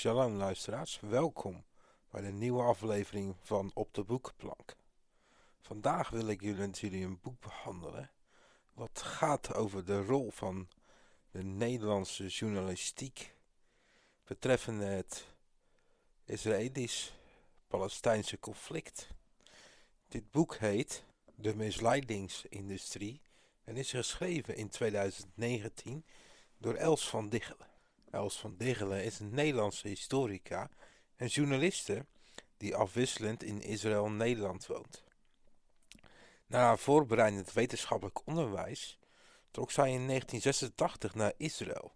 Shalom luisteraars, welkom bij de nieuwe aflevering van Op de Boekenplank. Vandaag wil ik jullie met jullie een boek behandelen wat gaat over de rol van de Nederlandse journalistiek betreffende het Israëlisch-Palestijnse conflict. Dit boek heet De misleidingsindustrie en is geschreven in 2019 door Els van Diggelen. Els van Diggelen is een Nederlandse historica en journaliste die afwisselend in Israël en Nederland woont. Na haar voorbereidend wetenschappelijk onderwijs trok zij in 1986 naar Israël.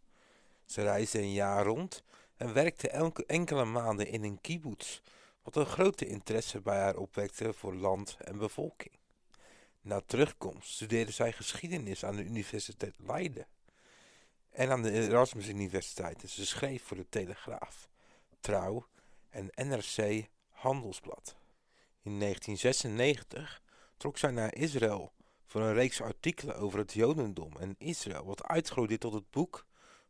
Ze reisde een jaar rond en werkte enkele maanden in een kibbutz, wat een grote interesse bij haar opwekte voor land en bevolking. Na terugkomst studeerde zij geschiedenis aan de Universiteit Leiden en aan de Erasmus Universiteit. En ze schreef voor de Telegraaf, Trouw en NRC Handelsblad. In 1996 trok zij naar Israël voor een reeks artikelen over het Jodendom en Israël, wat uitgroeide tot het boek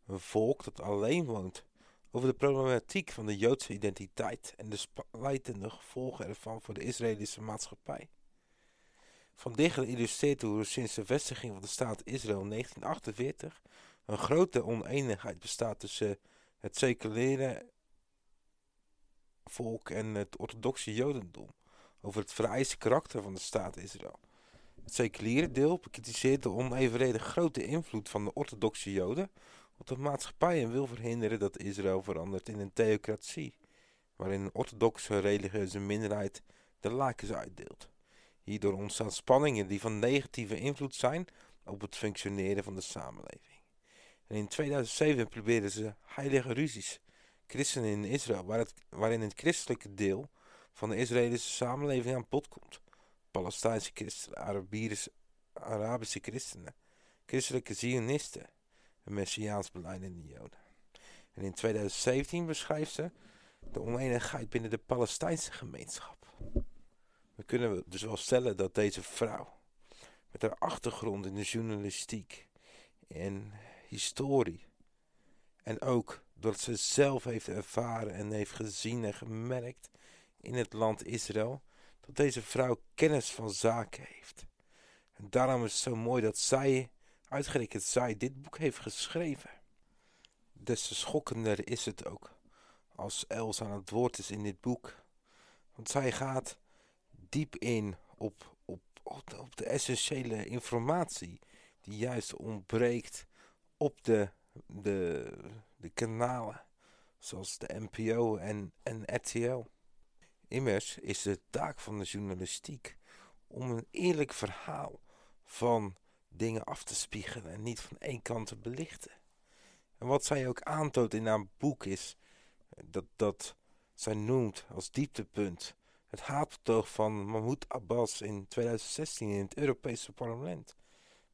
Een volk dat alleen woont, over de problematiek van de Joodse identiteit en de splijtende gevolgen ervan voor de Israëlische maatschappij. Van Diggelen illustreert hoe sinds de vestiging van de staat Israël in 1948 een grote oneenigheid bestaat tussen het seculiere volk en het orthodoxe jodendom over het vereiste karakter van de staat Israël. Het seculiere deel bekritiseert de onevenredig grote invloed van de orthodoxe joden op de maatschappij en wil verhinderen dat Israël verandert in een theocratie, waarin een orthodoxe religieuze minderheid de lakens uitdeelt. Hierdoor ontstaan spanningen die van negatieve invloed zijn op het functioneren van de samenleving. En in 2007 probeerden ze heilige ruzies, christenen in Israël, waar het, waarin het christelijke deel van de Israëlische samenleving aan bod komt. Palestijnse christenen, Arabische, christenen, christelijke zionisten en messiaans beleidende joden. En in 2017 beschrijft ze de oneenigheid binnen de Palestijnse gemeenschap. We kunnen dus wel stellen dat deze vrouw, met haar achtergrond in de journalistiek en historie. En ook doordat ze zelf heeft ervaren en heeft gezien en gemerkt in het land Israël, dat deze vrouw kennis van zaken heeft. En daarom is het zo mooi dat zij, uitgerekend zij, dit boek heeft geschreven. Des te schokkender is het ook als Els aan het woord is in dit boek. Want zij gaat diep in op, op, op, op de essentiële informatie die juist ontbreekt op de, de, de kanalen zoals de NPO en, en RTL. Immers is de taak van de journalistiek om een eerlijk verhaal van dingen af te spiegelen en niet van één kant te belichten. En wat zij ook aantoont in haar boek is dat, dat zij noemt als dieptepunt het haatbetoog van Mahmoud Abbas in 2016 in het Europese parlement.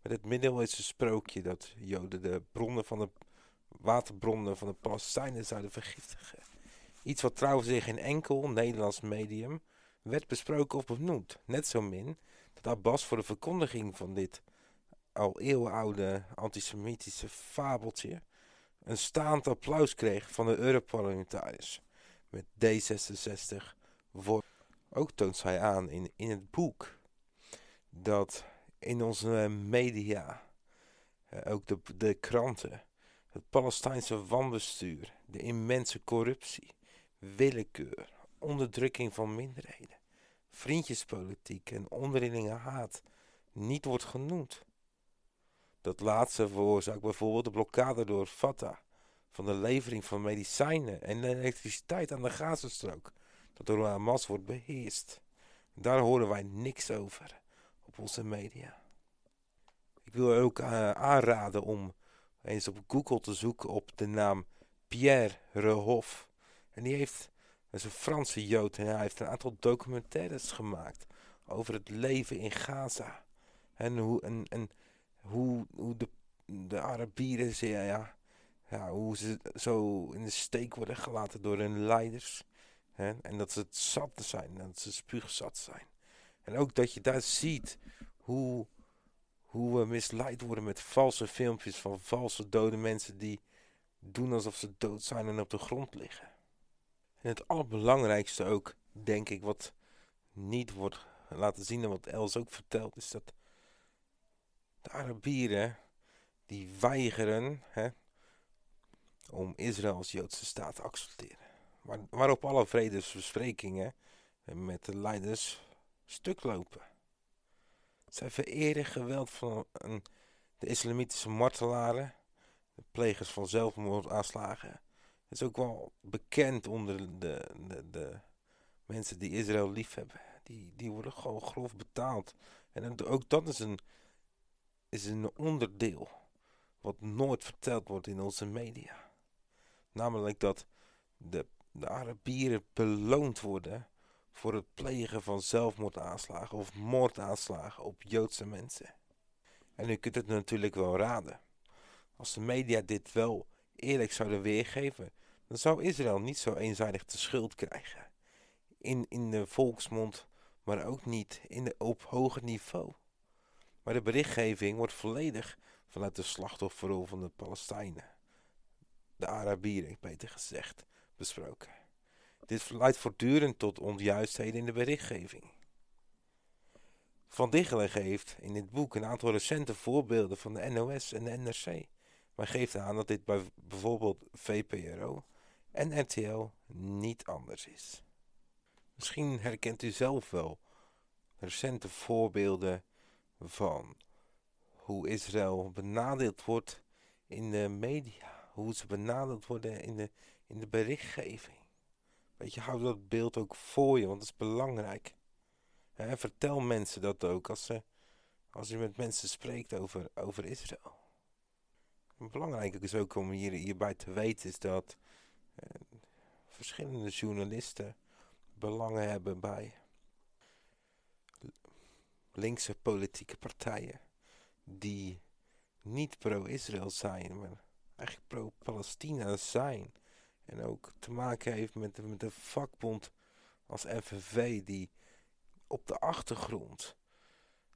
Met het middeleeuwse sprookje dat Joden de bronnen van de waterbronnen van de Palestijnen zouden vergiftigen. Iets wat trouwens in geen enkel Nederlands medium werd besproken of benoemd. Net zo min dat Abbas voor de verkondiging van dit al eeuwenoude antisemitische fabeltje een staand applaus kreeg van de Europarlementariërs. Met D66 voor. Ook toont zij aan in, in het boek dat in onze media, eh, ook de, de kranten, het Palestijnse wanbestuur, de immense corruptie, willekeur, onderdrukking van minderheden, vriendjespolitiek en onderlinge haat. Niet wordt genoemd. Dat laatste veroorzaakt bijvoorbeeld de blokkade door Fatah. Van de levering van medicijnen en elektriciteit aan de Gazastrook, dat door Hamas wordt beheerst. Daar horen wij niks over op onze media. Ik wil ook uh, aanraden om eens op Google te zoeken op de naam Pierre Rehoff. En die heeft, dat is een Franse Jood, en hij heeft een aantal documentaires gemaakt over het leven in Gaza. En hoe, en, en hoe, hoe de, de Arabieren, ja, ja, hoe ze zo in de steek worden gelaten door hun leiders. En dat ze het zat zijn, dat ze spuugzat zijn. En ook dat je daar ziet hoe, hoe we misleid worden met valse filmpjes van valse dode mensen die doen alsof ze dood zijn en op de grond liggen. En het allerbelangrijkste ook, denk ik, wat niet wordt laten zien en wat Els ook vertelt, is dat de Arabieren die weigeren hè, om Israël als Joodse staat te accepteren. Waar, waarop alle vredesbesprekingen met de leiders stuk lopen. Zij vereren geweld van de islamitische martelaren, de plegers van zelfmoordaanslagen. Het is ook wel bekend onder de, de, de mensen die Israël liefhebben. Die, die worden gewoon grof betaald. En ook dat is een, is een onderdeel wat nooit verteld wordt in onze media. Namelijk dat de, de Arabieren beloond worden voor het plegen van zelfmoordaanslagen of moordaanslagen op Joodse mensen. En u kunt het natuurlijk wel raden. Als de media dit wel eerlijk zouden weergeven, dan zou Israël niet zo eenzijdig de schuld krijgen. In, in de volksmond, maar ook niet in de, op hoger niveau. Maar de berichtgeving wordt volledig vanuit de slachtofferrol van de Palestijnen. De Arabieren, beter gezegd, besproken. Dit leidt voortdurend tot onjuistheden in de berichtgeving. Van Diggelen geeft in dit boek een aantal recente voorbeelden van de NOS en de NRC. Maar geeft aan dat dit bij bijvoorbeeld VPRO en RTL niet anders is. Misschien herkent u zelf wel recente voorbeelden van hoe Israël benadeeld wordt in de media. Hoe ze benadeeld worden in de, in de berichtgeving. Weet je, hou dat beeld ook voor je, want dat is belangrijk. vertel mensen dat ook als, ze, als je met mensen spreekt over, over Israël. Belangrijk is ook om hier, hierbij te weten is dat eh, verschillende journalisten belangen hebben bij linkse politieke partijen die niet pro-Israël zijn, maar eigenlijk pro-Palestina zijn. En ook te maken heeft met, met een vakbond als FNV die op de achtergrond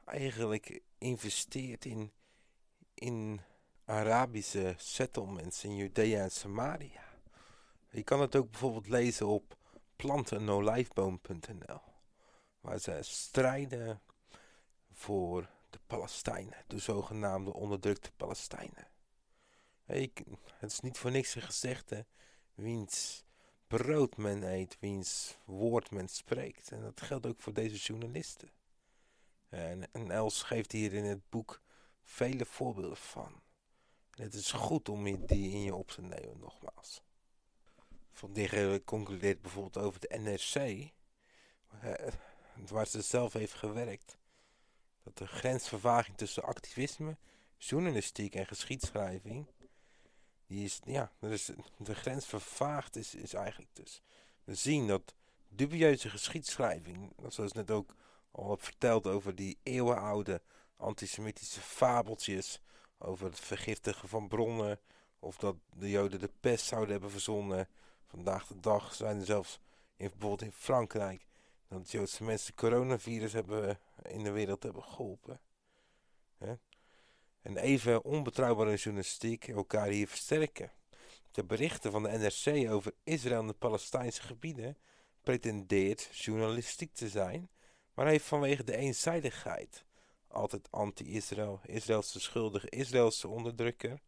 eigenlijk investeert in, in Arabische settlements in Judea en Samaria. Je kan het ook bijvoorbeeld lezen op plantenolijfboom.nl waar ze strijden voor de Palestijnen, de zogenaamde onderdrukte Palestijnen. Ik, het is niet voor niks gezegd, hè, wiens brood men eet, wiens woord men spreekt. En dat geldt ook voor deze journalisten. En, Els geeft hier in het boek vele voorbeelden van. En het is goed om die in je op te nemen, nogmaals. Van Digger concludeert bijvoorbeeld over de NRC, eh, waar ze zelf heeft gewerkt, dat de grensvervaging tussen activisme, journalistiek en geschiedschrijving die is, ja, dus de grens vervaagd is, is eigenlijk dus. We zien dat dubieuze geschiedschrijving, zoals net ook al wat verteld over die eeuwenoude antisemitische fabeltjes, over het vergiftigen van bronnen, of dat de joden de pest zouden hebben verzonnen. Vandaag de dag zijn er zelfs, in, bijvoorbeeld in Frankrijk, dat Joodse mensen coronavirus hebben, in de wereld hebben geholpen. En even onbetrouwbare journalistiek elkaar hier versterken. De berichten van de NRC over Israël en de Palestijnse gebieden pretendeert journalistiek te zijn, maar heeft vanwege de eenzijdigheid altijd anti-Israël, Israëlse schuldige, Israëlse onderdrukker,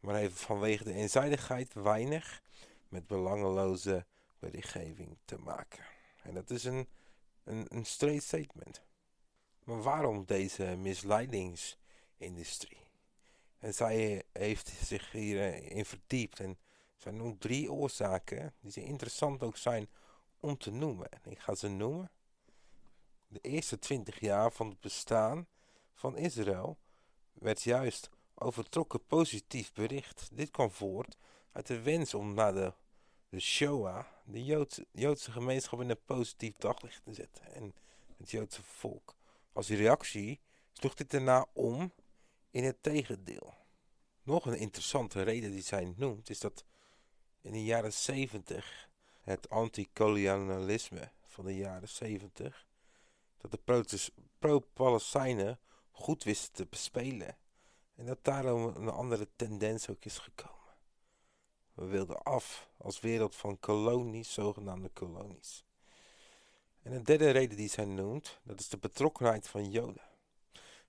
maar heeft vanwege de eenzijdigheid weinig met belangeloze berichtgeving te maken. En dat is een, een, een straight statement. Maar waarom deze misleidings industrie. En zij heeft zich hierin verdiept en zij noemt drie oorzaken die interessant ook zijn om te noemen. ik ga ze noemen. De eerste twintig jaar van het bestaan van Israël werd juist overtrokken positief bericht. Dit kwam voort uit de wens om naar de, de Shoah, de Joodse, Joodse gemeenschap in een positief daglicht te zetten. En het Joodse volk. Als reactie sloeg dit daarna om in het tegendeel. Nog een interessante reden die zij noemt is dat in de jaren 70 het anticolonialisme van de jaren 70 dat de pro-Palestijnen goed wisten te bespelen en dat daarom een andere tendens ook is gekomen. We wilden af als wereld van kolonies, zogenaamde kolonies. En een derde reden die zij noemt, dat is de betrokkenheid van Joden.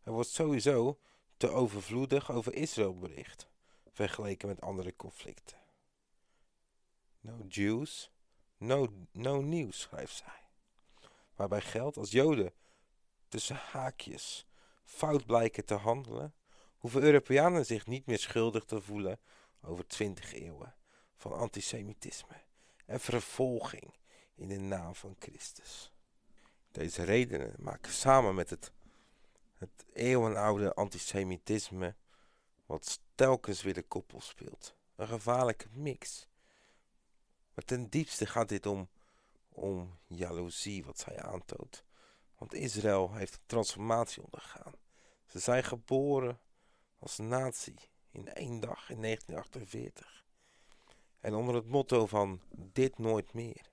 Er wordt sowieso te overvloedig over Israël bericht, vergeleken met andere conflicten. No Jews, no, no news, schrijft zij. Waarbij geldt als Joden tussen haakjes fout blijken te handelen, hoeven Europeanen zich niet meer schuldig te voelen over twintig eeuwen van antisemitisme en vervolging in de naam van Christus. Deze redenen maken samen met het, het eeuwenoude antisemitisme, wat telkens weer de koppel speelt, een gevaarlijke mix. Maar ten diepste gaat dit om, om jaloezie wat zij aantoont. Want Israël heeft een transformatie ondergaan. Ze zijn geboren als natie in één dag in 1948. En onder het motto van dit nooit meer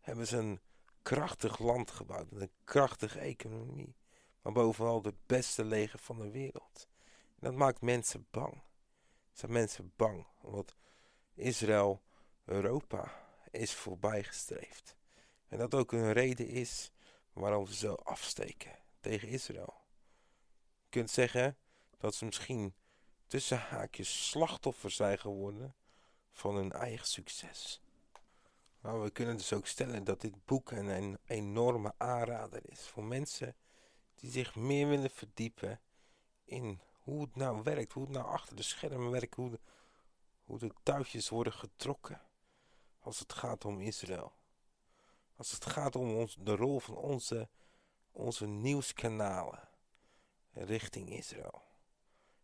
hebben ze een krachtig land gebouwd met een krachtige economie. Maar bovenal de beste leger van de wereld. En dat maakt mensen bang. zijn mensen bang omdat Israël Europa is voorbijgestreefd. En dat ook een reden is waarom ze zo afsteken tegen Israël. Je kunt zeggen dat ze misschien tussen haakjes slachtoffer zijn geworden van hun eigen succes. Maar we kunnen dus ook stellen dat dit boek een, een enorme aanrader is voor mensen die zich meer willen verdiepen in hoe het nou werkt, hoe het nou achter de schermen werkt, hoe de, hoe de touwtjes worden getrokken als het gaat om Israël. Als het gaat om de rol van onze, onze nieuwskanalen richting Israël.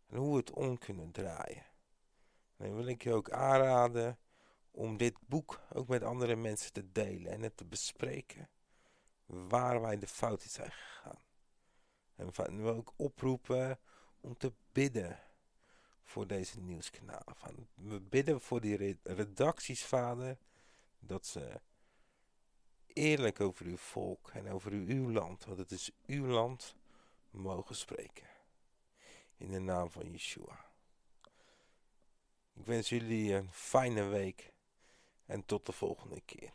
En hoe we het om kunnen draaien. En dan wil ik je ook aanraden om dit boek ook met andere mensen te delen en het te bespreken. Waar wij de fout in zijn gegaan. En we ook oproepen om te bidden voor deze nieuwskanalen. We bidden voor die redacties, vader, dat ze eerlijk over uw volk en over uw land, want het is uw land, mogen spreken. In de naam van Yeshua. Ik wens jullie een fijne week en tot de volgende keer.